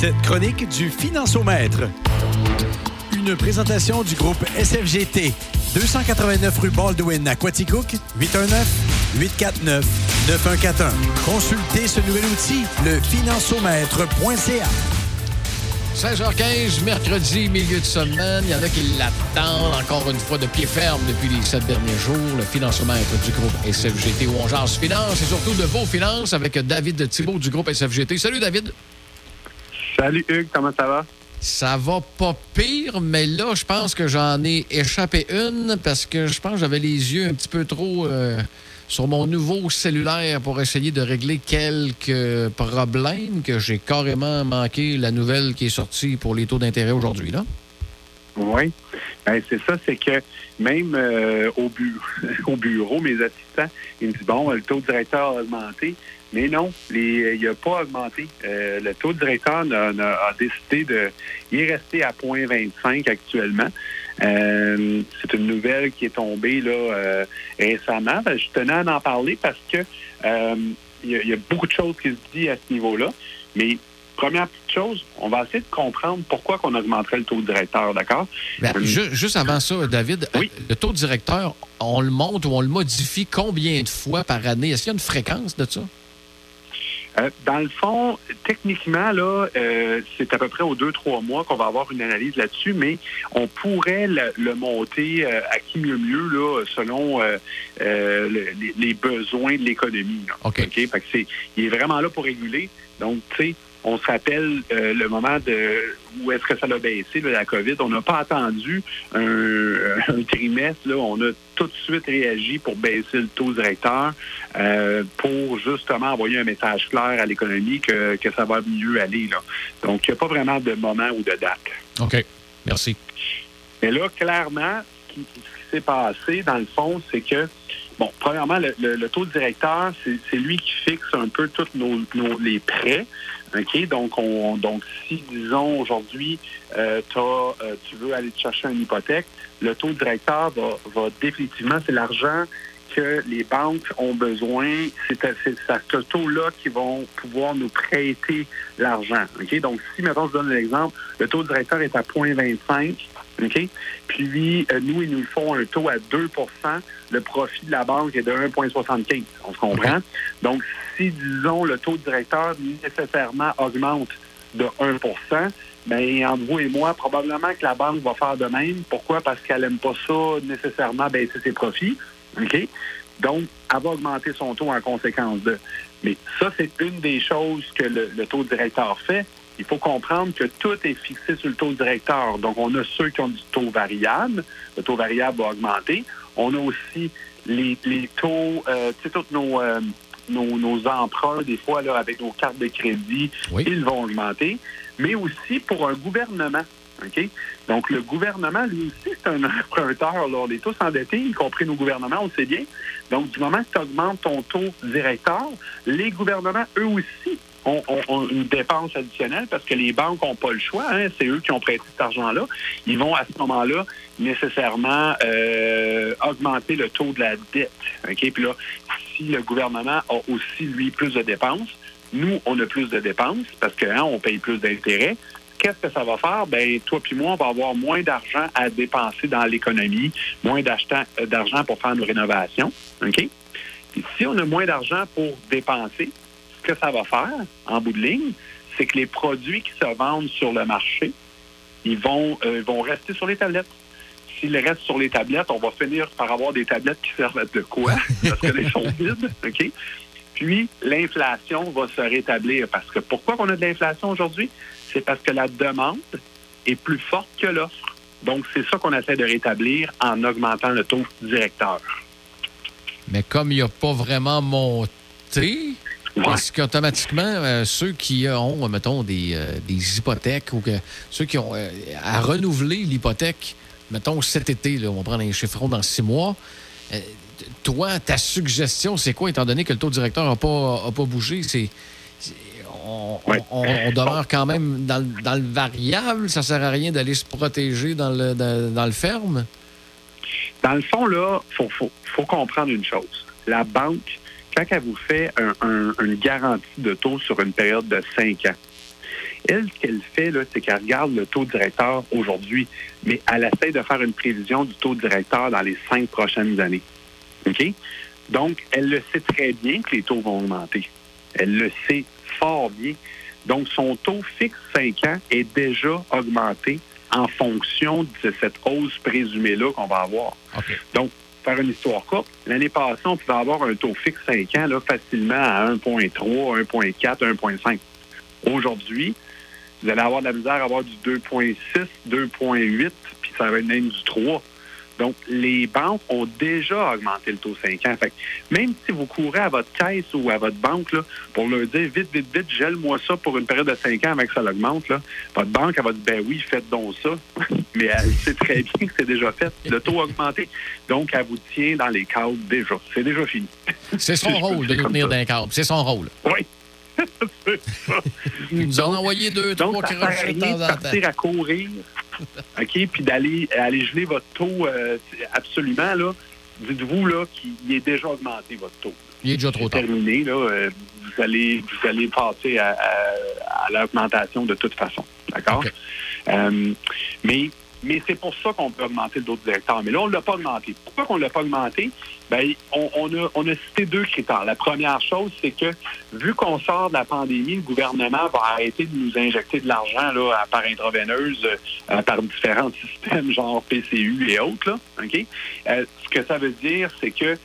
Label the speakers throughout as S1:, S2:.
S1: cette chronique du Financiomètre. Une présentation du groupe SFGT. 289 rue Baldwin à Quaticook, 819-849-9141. Consultez ce nouvel outil, le financiomètre.ca.
S2: 16h15, mercredi, milieu de semaine. Il y en a qui l'attendent encore une fois de pied ferme depuis les sept derniers jours. Le financemètre du groupe SFGT où on finance et surtout de vos finances avec David Thibault du groupe SFGT. Salut David.
S3: Salut Hugues, comment ça va?
S2: Ça va pas pire, mais là, je pense que j'en ai échappé une parce que je pense que j'avais les yeux un petit peu trop euh, sur mon nouveau cellulaire pour essayer de régler quelques problèmes que j'ai carrément manqué la nouvelle qui est sortie pour les taux d'intérêt aujourd'hui, là.
S3: Oui. Ben, c'est ça, c'est que même euh, au, au bureau, mes assistants, ils me disent bon, le taux directeur a augmenté. Mais non, les, il n'a pas augmenté. Euh, le taux directeur a, décidé de. Il est resté à 0,25 actuellement. Euh, c'est une nouvelle qui est tombée là euh, récemment. Ben, je tenais à en parler parce que il y, a beaucoup de choses qui se disent à ce niveau-là. Mais première petite chose, on va essayer de comprendre pourquoi qu'on augmenterait le taux directeur, d'accord?
S2: Ben, juste avant ça, David, le taux directeur, on le monte ou on le modifie combien de fois par année? Est-ce qu'il y a une fréquence de ça?
S3: Euh, dans le fond, techniquement, là, euh, c'est à peu près aux deux, trois mois qu'on va avoir une analyse là-dessus, mais on pourrait le, monter euh, à qui mieux mieux, là, selon les, besoins de l'économie.
S2: OK?
S3: Fait que c'est, il est vraiment là pour réguler. Donc, tu sais, on se rappelle euh, le moment de où est-ce que ça a baissé, la COVID. On n'a pas attendu un, trimestre. Là. On a tout de suite réagi pour baisser le taux directeur euh, pour justement envoyer un message clair à l'économie que, que ça va mieux aller. Là. Donc, il n'y a pas vraiment de moment ou de date.
S2: OK. Merci.
S3: Mais là, clairement, ce qui, s'est passé, dans le fond, c'est que Bon, premièrement, le, taux directeur, c'est lui qui fixe un peu tous nos, nos, les prêts. OK? Donc, on, donc si, disons, aujourd'hui, euh, euh, tu veux aller te chercher une hypothèque, le taux directeur va, va définitivement, c'est l'argent que les banques ont besoin. C'est à, ce taux-là qu'ils vont pouvoir nous prêter l'argent. OK? Donc, si, maintenant, je donne l'exemple, le taux directeur est à 0,25 OK? Puis, euh, nous, ils nous font un taux à 2% Le profit de la banque est de 1,75 On se comprend? Donc, si, disons, le taux directeur nécessairement augmente de 1% bien, entre vous et moi, probablement que la banque va faire de même. Pourquoi? Parce qu'elle n'aime pas ça nécessairement baisser ses profits. OK? Donc, elle va augmenter son taux en conséquence de. Mais ça, c'est une des choses que le taux directeur fait il faut comprendre que tout est fixé sur le taux directeur. Donc, on a ceux qui ont du taux variable. Le taux variable va augmenter. On a aussi les, taux, euh, tu sais, tous nos, euh, nos, emprunts, des fois, là, avec nos cartes de crédit, ils vont augmenter. Mais aussi pour un gouvernement. Donc, le gouvernement, lui aussi, c'est un emprunteur. Là. On est tous endettés, y compris nos gouvernements, on le sait bien. Donc, du moment que tu augmentes ton taux directeur, les gouvernements, eux aussi, une dépense additionnelle parce que les banques n'ont pas le choix. Hein, c'est eux qui ont prêté cet argent-là. Ils vont à ce moment-là nécessairement euh, augmenter le taux de la dette. Puis là, si le gouvernement a aussi, lui, plus de dépenses, nous, on a plus de dépenses parce qu'on hein, paye plus d'intérêts. Qu'est-ce que ça va faire? Ben, toi puis moi, on va avoir moins d'argent à dépenser dans l'économie, moins euh, d'argent pour faire nos rénovations. Si on a moins d'argent pour dépenser, ce que ça va faire, en bout de ligne, c'est que les produits qui se vendent sur le marché, ils vont, euh, vont rester sur les tablettes. S'ils restent sur les tablettes, on va finir par avoir des tablettes qui servent de quoi? Parce qu'elles sont vides, OK? Puis, l'inflation va se rétablir. Parce que pourquoi on a de l'inflation aujourd'hui? C'est parce que la demande est plus forte que l'offre. Donc, c'est ça qu'on essaie de rétablir en augmentant le taux directeur.
S2: Mais comme il n'a pas vraiment monté, est-ce qu'automatiquement, euh, ceux qui ont, mettons, des, euh, des hypothèques ou que ceux qui ont euh, à renouveler l'hypothèque, mettons, cet été, là, on va prendre un chiffron dans six mois, toi, ta suggestion, c'est quoi, étant donné que le taux directeur n'a pas, a pas bougé? C'est. On, demeure quand même dans, dans, le variable. Ça sert à rien d'aller se protéger dans le, dans, le ferme?
S3: Dans le fond, là, il faut, faut, faut comprendre une chose. La banque quand elle vous fait une garantie de taux sur une période de 5 ans, Elle, ce qu'elle fait, là, c'est qu'elle regarde le taux directeur aujourd'hui, mais elle essaie de faire une prévision du taux directeur dans les cinq prochaines années. OK? Donc, elle le sait très bien que les taux vont augmenter. Elle le sait fort bien. Donc, son taux fixe 5 ans est déjà augmenté en fonction de cette hausse présumée-là qu'on va avoir. Donc, faire une histoire courte, l'année passée, on pouvait avoir un taux fixe 5 ans là, facilement à 1,3, 1,4, 1,5. Aujourd'hui, vous allez avoir de la misère à avoir du 2,6, 2,8, puis ça va être même du 3. Donc, les banques ont déjà augmenté le taux 5 ans. Fait même si vous courez à votre caisse ou à votre banque là, pour leur dire vite, vite, vite, gèle-moi ça pour une période de 5 ans avec que ça l'augmente, votre banque, elle va dire ben oui, faites donc ça. Mais elle sait très bien que c'est déjà fait. Le taux a augmenté. Donc, elle vous tient dans les cadres déjà. C'est déjà fini.
S2: C'est son rôle de nous tenir dans les cadres. C'est son rôle.
S3: Oui.
S2: Ils nous ont envoyé deux,
S3: donc,
S2: trois
S3: crochets de temps en temps. partir à courir OK? Puis d'aller aller geler votre taux euh, absolument, là, dites-vous là qu'il est déjà augmenté, votre taux.
S2: Il est déjà trop tard.
S3: terminé, là, euh, vous, allez, vous allez passer à, l'augmentation de toute façon. D'accord? Euh, mais mais c'est pour ça qu'on peut augmenter le taux directeur. Mais là, on ne l'a pas augmenté. Pourquoi qu'on ne l'a pas augmenté? Bien, on, a, on a cité deux critères. La première chose, c'est que vu qu'on sort de la pandémie, le gouvernement va arrêter de nous injecter de l'argent là, par intraveineuse, euh, par différents systèmes, genre PCU et autres. Là, OK? Euh, ce que ça veut dire, c'est que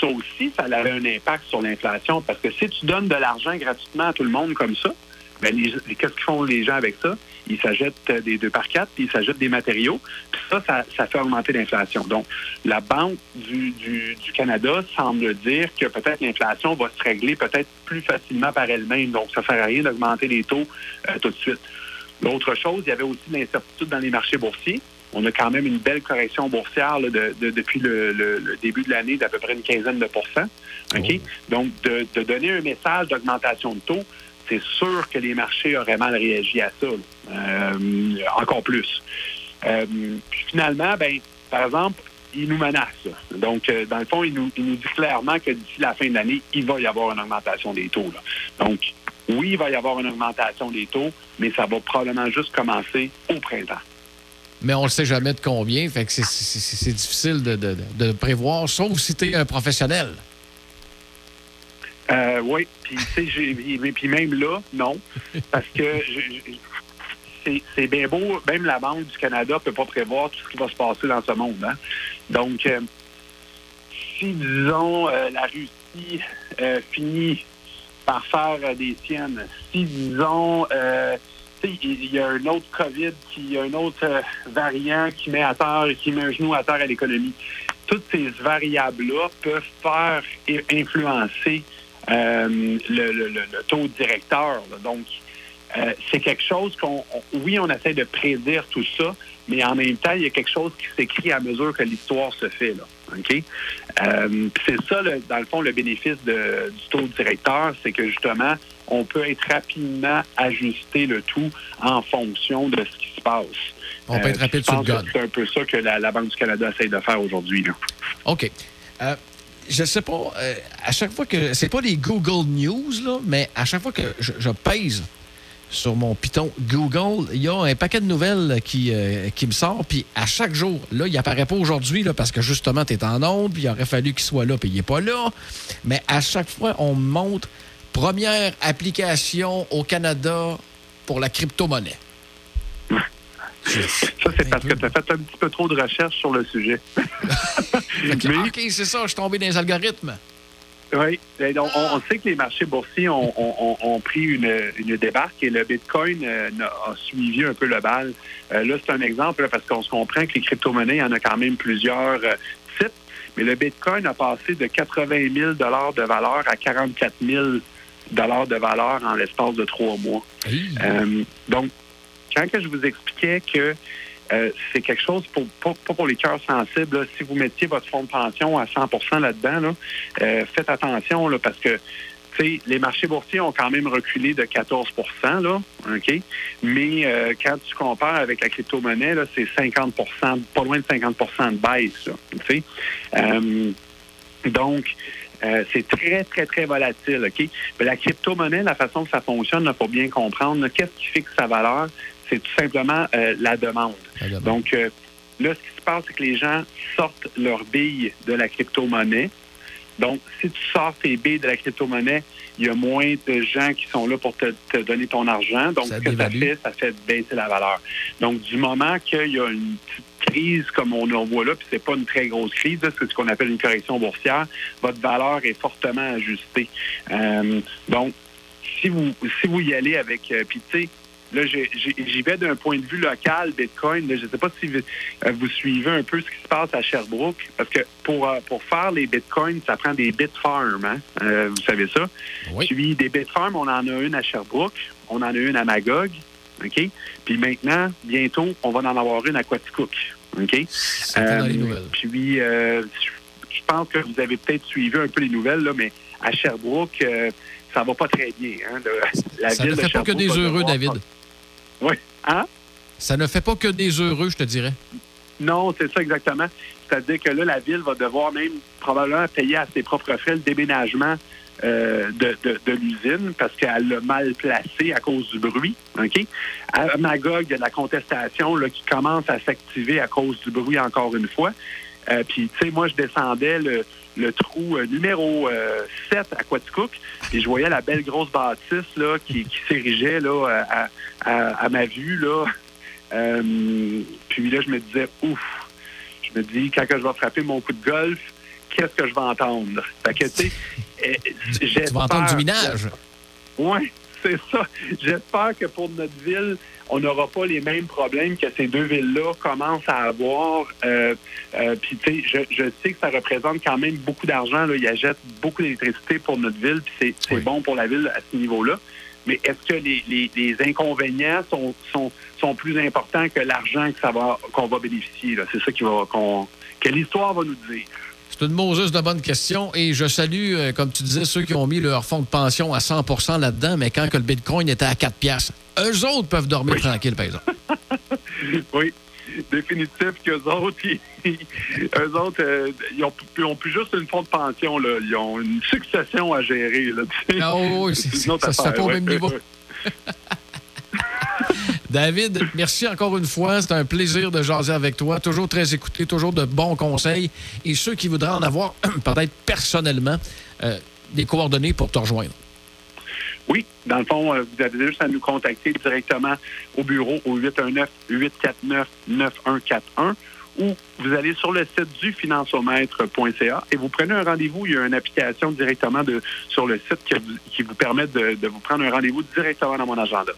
S3: ça aussi, ça a un impact sur l'inflation. Parce que si tu donnes de l'argent gratuitement à tout le monde comme ça, ben, qu'est-ce qu'ils font les gens avec ça? Ils s'achètent des deux par quatre, puis ils s'achètent des matériaux. Puis ça, ça, fait augmenter l'inflation. Donc, la Banque du, du, Canada semble dire que peut-être l'inflation va se régler peut-être plus facilement par elle-même. Donc, ça ne sert à rien d'augmenter les taux euh, tout de suite. L'autre chose, il y avait aussi de l'incertitude dans les marchés boursiers. On a quand même une belle correction boursière depuis le, début de l'année d'à peu près une quinzaine de pourcents. OK? Oh. Donc, de, de donner un message d'augmentation de taux, c'est sûr que les marchés auraient mal réagi à ça, euh, encore plus. Euh, finalement, ben, par exemple, il nous menace. Donc, euh, dans le fond, il nous, dit clairement que d'ici la fin de l'année, il va y avoir une augmentation des taux. Donc, oui, il va y avoir une augmentation des taux, mais ça va probablement juste commencer au printemps.
S2: Mais on ne sait jamais de combien, fait que c'est difficile de, de, prévoir, sauf si tu es un professionnel.
S3: Euh, oui, puis puis même là, non, parce que c'est bien beau, même la Banque du Canada ne peut pas prévoir tout ce qui va se passer dans ce monde. Hein? Donc, euh, si, disons, euh, la Russie finit par faire des siennes, si, disons, il y a un autre COVID, qui, un autre variant qui met à terre, qui met un genou à terre à l'économie, toutes ces variables-là peuvent faire influencer euh, le, taux directeur. Donc, euh, c'est quelque chose qu'on, oui, on essaie de prédire tout ça, mais en même temps, il y a quelque chose qui s'écrit à mesure que l'histoire se fait. Là, OK? Euh, c'est ça, dans le fond, le bénéfice du taux directeur, c'est que justement, on peut être rapidement ajusté le tout en fonction de ce qui se passe.
S2: On peut être rapide sur le
S3: C'est un peu ça que la, la, Banque du Canada essaie de faire aujourd'hui.
S2: OK je sais pas, euh, à chaque fois que. C'est pas les Google News, là, mais à chaque fois que je, pèse sur mon Python Google, il y a un paquet de nouvelles qui, euh, qui me sort, puis à chaque jour, là, il apparaît pas aujourd'hui, parce que justement, tu es en onde, puis il aurait fallu qu'il soit là, puis il n'est pas là. Mais à chaque fois, on me montre première application au Canada pour la crypto-monnaie.
S3: Ça, c'est parce que tu as fait un petit peu trop de recherches sur le sujet.
S2: OK, c'est ça, je suis tombé dans les algorithmes.
S3: Oui, ben, on, sait que les marchés boursiers ont, pris une, débarque et le Bitcoin euh, a suivi un peu le bal. Euh, là, c'est un exemple parce qu'on se comprend que les crypto-monnaies, il y en a quand même plusieurs euh, types, mais le Bitcoin a passé de 80 000 de valeur à 44 000 de valeur en l'espace de trois mois. donc, quand que je vous expliquais que euh, c'est quelque chose pour pas, pour les cœurs sensibles. Si vous mettiez votre fonds de pension à 100% là-dedans, euh, faites attention là, parce que les marchés boursiers ont quand même reculé de 14 là, OK? Mais euh, quand tu compares avec la crypto-monnaie, c'est 50% pas loin de 50% de baisse. Là, donc, Euh, c'est très, très, très volatile, OK? La crypto-monnaie, la façon que ça fonctionne, il faut bien comprendre, qu'est-ce qui fixe sa valeur? C'est tout simplement euh, la demande. Donc, euh, là, ce qui se passe, c'est que les gens sortent leurs billes de la crypto-monnaie. Donc, si tu sors tes billes de la crypto-monnaie, il y a moins de gens qui sont là pour te, donner ton argent. Donc, ce que ça fait, ça fait baisser la valeur. Donc, du moment qu'il y a une petite crise comme on en voit là, puis c'est pas une très grosse crise, c'est ce qu'on appelle une correction boursière, votre valeur est fortement ajustée. Euh, donc, si vous si vous y allez avec, euh, puis tu sais, là j'y vais d'un point de vue local, Bitcoin. je ne sais pas si euh, vous, suivez un peu ce qui se passe à Sherbrooke, parce que pour pour faire les Bitcoins, ça prend des Bitfarms, hein? vous savez ça?
S2: Oui.
S3: Puis des Bitfarms, on en a une à Sherbrooke, on en a une à Magog. OK? Puis maintenant, bientôt, on va en avoir une à Quaticook. OK?
S2: Euh, les nouvelles.
S3: Puis, euh, je pense que vous avez peut-être suivi un peu les nouvelles, là, mais à Sherbrooke, euh, ça va pas très bien. Hein,
S2: la ça ne fait pas que des heureux, David.
S3: Oui. Hein?
S2: Ça ne fait pas que des heureux, je te dirais.
S3: Non, c'est ça exactement. C'est-à-dire que là, la ville va devoir même probablement payer à ses propres frais le déménagement euh, de, de, l'usine parce qu'elle l'a mal placé à cause du bruit. OK? À Magog, il y a de la contestation là, qui commence à s'activer à cause du bruit encore une fois. Euh, puis, tu sais, moi, je descendais le, le trou euh, numéro 7 à Quaticook et je voyais la belle grosse bâtisse là, qui, qui s'érigeait là, à, à, à, ma vue. Là. puis là, je me disais, ouf, je me dis, quand je vais frapper mon coup de golf, qu'est-ce que je vais entendre? Fait que, tu sais,
S2: tu vas entendre du minage.
S3: Oui, c'est ça. J'espère que pour notre ville, on n'aura pas les mêmes problèmes que ces deux villes-là commencent à avoir. Euh, euh, puis, tu sais, je, sais que ça représente quand même beaucoup d'argent. Ils achètent beaucoup d'électricité pour notre ville, puis c'est bon pour la ville à ce niveau-là. Mais est-ce que les, inconvénients sont, sont, sont, plus importants que l'argent que ça va qu'on va bénéficier? C'est ça qui va, que l'histoire va nous dire.
S2: C'est une Moses de bonne question. Et je salue, euh, comme tu disais, ceux qui ont mis leur fonds de pension à 100% là-dedans, mais quand que le Bitcoin était à 4 piastres, eux autres peuvent dormir tranquille, par exemple.
S3: oui, définitif qu'eux autres, eux autres, euh, ils, ont, plus juste une fonds de pension, là. Ils ont une succession à gérer, là.
S2: Ah oui, ça se fait pas au même niveau. David, merci encore une fois. C'est un plaisir de jaser avec toi. Toujours très écouté, toujours de bons conseils. Et ceux qui voudraient en avoir, peut-être personnellement, euh, des coordonnées pour te rejoindre.
S3: Oui, dans le fond, euh, vous avez juste à nous contacter directement au bureau au 819-849-9141 ou vous allez sur le site du et vous prenez un rendez-vous. Il y a une application directement sur le site qui, vous permet de vous prendre un rendez-vous directement dans mon agenda.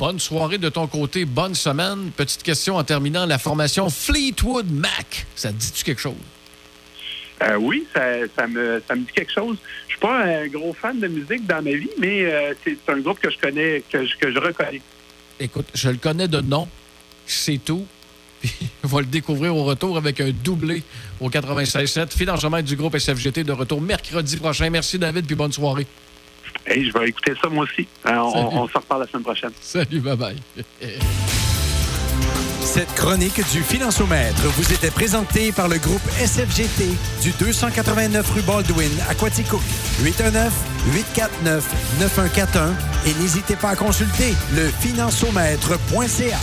S2: Bonne soirée de ton côté, bonne semaine. Petite question en terminant, la formation Fleetwood Mac, ça te dit-tu quelque chose?
S3: Euh, oui, ça, me, ça me dit quelque chose. Je suis pas un gros fan de musique dans ma vie, mais euh, c'est un groupe que je connais, que je, que je reconnais.
S2: Écoute, je le connais de nom, c'est tout. Puis on va le découvrir au retour avec un doublé au 96.7. Financement du groupe SFGT de retour mercredi prochain. Merci David, puis bonne soirée.
S3: Hey, je vais écouter ça moi aussi. Euh, on, on, se reparle la semaine prochaine.
S2: Salut, bye bye.
S1: Cette chronique du Financiomètre vous était présentée par le groupe SFGT du 289 rue Baldwin à Quaticook. 819-849-9141 et n'hésitez pas à consulter le financiomètre.ca.